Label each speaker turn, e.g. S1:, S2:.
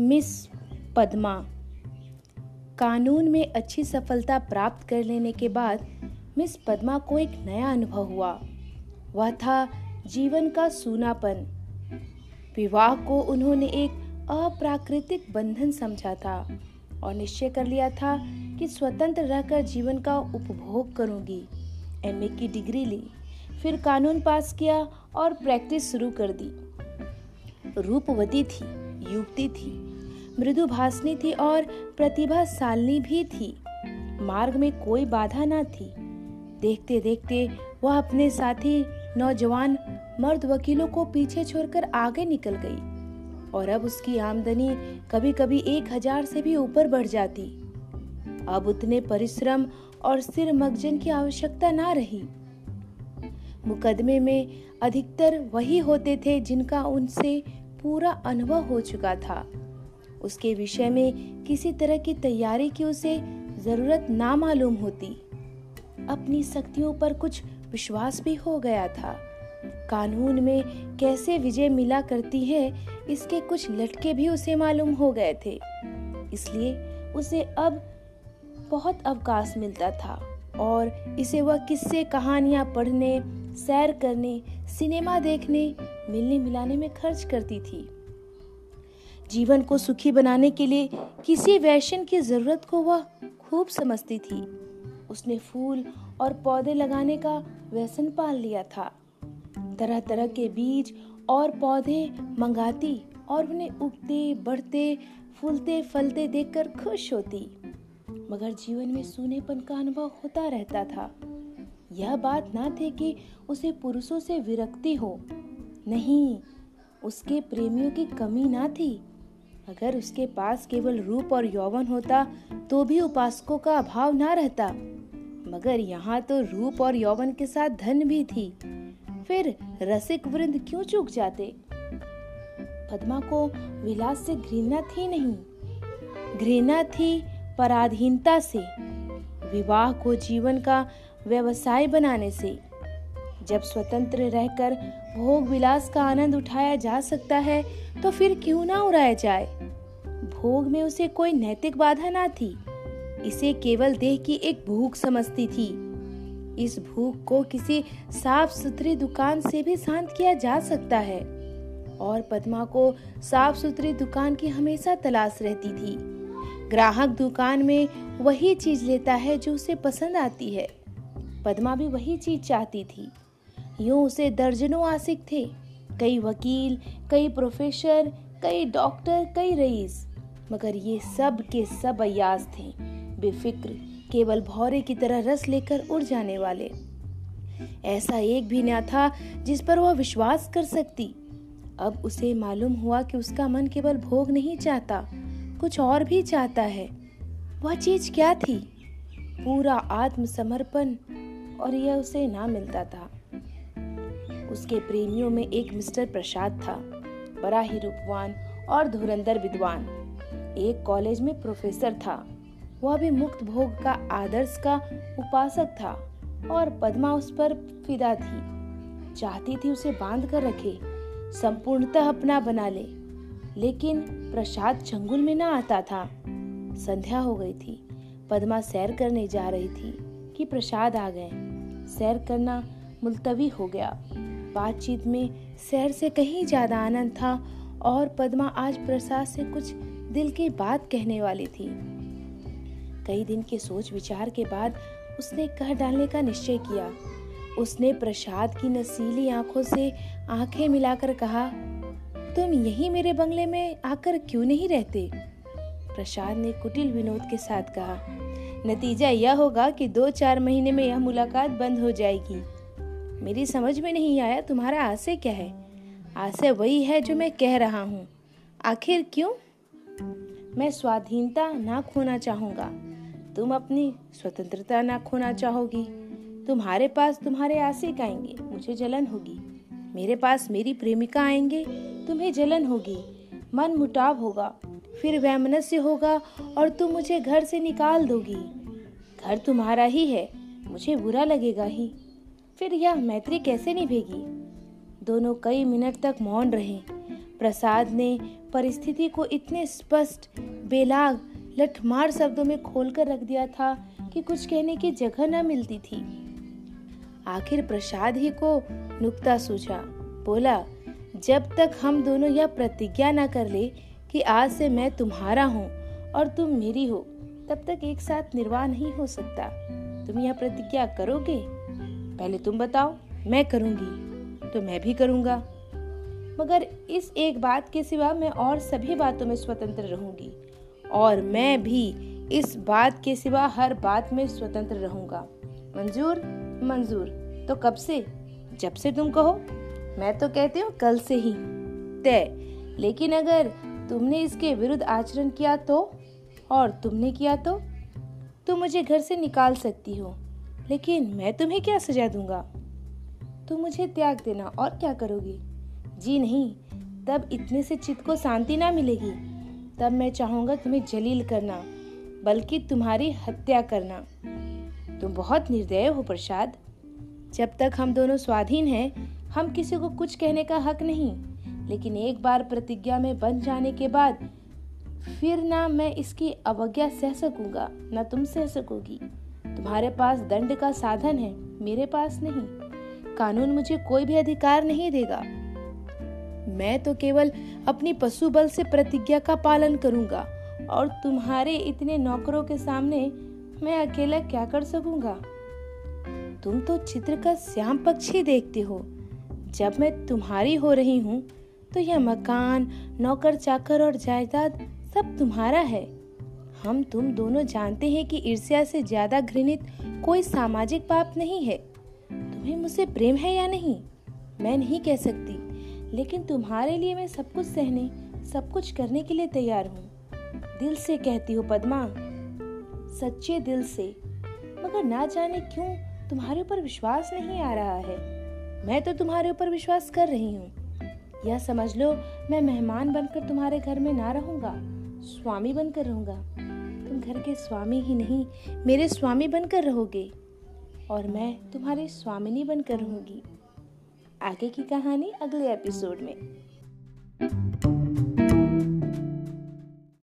S1: Miss Padma. कानून में अच्छी सफलता प्राप्त कर लेने के बाद मिस पद्मा को एक नया अनुभव हुआ। वह था जीवन का सूनापन। विवाह को उन्होंने एक अप्राकृतिक बंधन समझा था और निश्चय कर लिया था कि स्वतंत्र रहकर जीवन का उपभोग करूँगी। एमए की डिग्री ली, फिर कानून पास किया और प्रैक्टिस शुरू कर दी। रूपवती थी, युवती थी। मृदु भाषणी थी और प्रतिभाशालिनी भी थी। मार्ग में कोई बाधा न थी। देखते देखते वह अपने साथी नौजवान मर्द वकीलों को पीछे छोड़कर आगे निकल गई और अब उसकी आमदनी कभी कभी एक हज़ार से भी ऊपर बढ़ जाती। अब उतने परिश्रम और सिर मगजन की आवश्यकता ना रही। मुकदमे में अधिकतर वही होते थे जिनका उनसे पूरा अनुभव हो चुका था। उसके विषय में किसी तरह की तैयारी की उसे ज़रूरत ना मालूम होती। अपनी शक्तियों पर कुछ विश्वास भी हो गया था। कानून में कैसे विजय मिला करती है, इसके कुछ लटके भी उसे मालूम हो गए थे। इसलिए उसे अब बहुत अवकाश मिलता था और इसे वह किस्से, कहानियाँ पढ़ने, सैर करने, सिनेमा देखने मिलने मिलाने में खर्च करती थी। जीवन को सुखी बनाने के लिए किसी वैश्यन की ज़रूरत को वह खूब समझती थी। उसने फूल और पौधे लगाने का व्यसन पाल लिया था। तरह तरह के बीज और पौधे मंगाती और उन्हें उगते, बढ़ते, फूलते, फलते देखकर खुश होती। मगर जीवन में सूनेपन का अनुभव होता रहता था। यह बात ना थे कि उसे पुरुषों से विरक्ति हो। नहीं, उसके प्रेमियों की कमी ना थी अगर उसके पास केवल रूप और यौवन होता तो भी उपासकों का अभाव ना रहता। मगर यहाँ तो रूप और यौवन के साथ धन भी थी। फिर रसिक वृंद क्यों चूक जाते? पद्मा को विलास से घृणा थी नहीं। घृणा थी पराधीनता से, विवाह को जीवन का व्यवसाय बनाने से। जब स्वतंत्र रहकर भोग विलास का आनंद उठाया जा सकता है तो फिर क्यों ना उड़ाया जाए? भोग में उसे कोई नैतिक बाधा ना थी। इसे केवल देह की एक भूख समझती थी। इस भूख को किसी साफ़ सुथरी दुकान से भी शांत किया जा सकता है। और पद्मा को साफ़ सुथरी दुकान की हमेशा तलाश रहती थी। ग्राहक दुकान में वही चीज़ लेता है जो उसे पसंद आती है। पद्मा भी वही चीज़ चाहती थी। यूँ उसे दर्जनों आशिक थे। कई वकील, कई प्रोफेसर, कई डॉक्टर, कई रईस। मगर ये सब के सब अयाज थे। बेफिक्र, केवल भौरे की तरह रस लेकर उड़ जाने वाले। ऐसा एक भी न था जिस पर वह विश्वास कर सकती। अब उसे मालूम हुआ कि उसका मन केवल भोग नहीं चाहता, कुछ और भी चाहता है। वह चीज़ क्या थी? पूरा आत्मसमर्पण, और यह उसे ना मिलता था। उसके प्रेमियों में एक मिस्टर प्रसाद था, बड़ा ही रूपवान और धुरंधर विद्वान। एक कॉलेज में प्रोफेसर था। वह भी मुक्त भोग का आदर्श का उपासक था और पद्मा उस पर फिदा थी। चाहती थी उसे बाँध कर रखे, संपूर्णतः अपना बना ले। लेकिन प्रसाद चंगुल में ना आता था। संध्या हो गई थी। पद्मा सैर करने जा रही थी कि प्रसाद आ गए। सैर करना मुलतवी हो गया। बातचीत में सैर से कहीं ज़्यादा आनंद था और पद्मा आज प्रसाद से कुछ दिल की बात कहने वाली थी। कई दिन के सोच विचार के बाद उसने कह डालने का निश्चय किया। उसने प्रसाद की नसीली आँखों से आँखें मिलाकर कहा, तुम यही मेरे बंगले में आकर क्यों नहीं रहते? प्रसाद ने कुटिल विनोद के साथ कहा, नतीजा यह होगा कि दो चार महीने में यह मुलाकात बंद हो जाएगी। मेरी समझ में नहीं आया तुम्हारा आशय क्या है। आशय वही है जो मैं कह रहा हूँ। आखिर क्यों? मैं स्वाधीनता ना खोना चाहूँगा। तुम अपनी स्वतंत्रता ना खोना चाहोगी। तुम्हारे पास तुम्हारे आशिक आएँगे, मुझे जलन होगी। मेरे पास मेरी प्रेमिका आएँगे, तुम्हें जलन होगी। मन मुटाव होगा, फिर वैमनस्य होगा और तुम मुझे घर से निकाल दोगी। घर तुम्हारा ही है, मुझे बुरा लगेगा ही। फिर यह मैत्री कैसे निभेगी? दोनों कई मिनट तक मौन रहे। प्रसाद ने परिस्थिति को इतने स्पष्ट, बेलाग, लठमार शब्दों में खोलकर रख दिया था कि कुछ कहने की जगह न मिलती थी। आखिर प्रसाद ही को नुक्ता सूझा। बोला, जब तक हम दोनों यह प्रतिज्ञा न कर ले कि आज से मैं तुम्हारा हूँ और तुम मेरी हो, तब तक एक साथ निर्वाह नहीं हो सकता। तुम यह प्रतिज्ञा करोगे? पहले तुम बताओ, मैं करूँगी तो मैं भी करूँगा। मगर इस एक बात के सिवा मैं और सभी बातों में स्वतंत्र रहूँगी, और मैं भी इस बात के सिवा हर बात में स्वतंत्र रहूँगा। मंजूर मंजूर तो कब से? जब से तुम कहो। मैं तो कहती हूँ कल से ही। तय, लेकिन अगर तुमने इसके विरुद्ध आचरण किया तो? और तुमने किया तो? तुम मुझे घर से निकाल सकती हो। लेकिन मैं तुम्हें क्या सजा दूँगा? तुम मुझे त्याग देना और क्या करोगी? जी नहीं, तब इतने से चित्त को शांति ना मिलेगी। तब मैं चाहूँगा तुम्हें जलील करना, बल्कि तुम्हारी हत्या करना। तुम बहुत निर्दय हो प्रसाद। जब तक हम दोनों स्वाधीन हैं, हम किसी को कुछ कहने का हक नहीं। लेकिन एक बार प्रतिज्ञा में बन जाने के बाद, फिर ना मैं इसकी अवज्ञा सह सकूँगा, ना तुम सह सकोगी। तुम्हारे पास दंड का साधन है, मेरे पास नहीं। कानून मुझे कोई भी अधिकार नहीं देगा। मैं तो केवल अपनी पशु बल से प्रतिज्ञा का पालन करूँगा और तुम्हारे इतने नौकरों के सामने मैं अकेला क्या कर सकूँगा? तुम तो चित्र का श्याम पक्षी देखते हो। जब मैं तुम्हारी हो रही हूँ तो यह मकान नौकर चाकर और जायदाद सब तुम्हारा है। हम तुम दोनों जानते हैं कि ईर्ष्या से ज़्यादा घृणित कोई सामाजिक पाप नहीं है। तुम्हें मुझसे प्रेम है या नहीं? मैं नहीं कह सकती, लेकिन तुम्हारे लिए मैं सब कुछ सहने, सब कुछ करने के लिए तैयार हूँ। दिल से कहती हूँ पद्मा, सच्चे दिल से। मगर ना जाने क्यों तुम्हारे ऊपर विश्वास नहीं आ रहा है। मैं तो तुम्हारे ऊपर विश्वास कर रही हूँ। यह समझ लो, मैं मेहमान बनकर तुम्हारे घर में ना रहूँगा, स्वामी बनकर रहूँगा। घर के स्वामी ही नहीं, मेरे स्वामी बनकर रहोगे। और मैं तुम्हारी स्वामिनी बनकर रहूँगी। आगे की कहानी अगले एपिसोड में।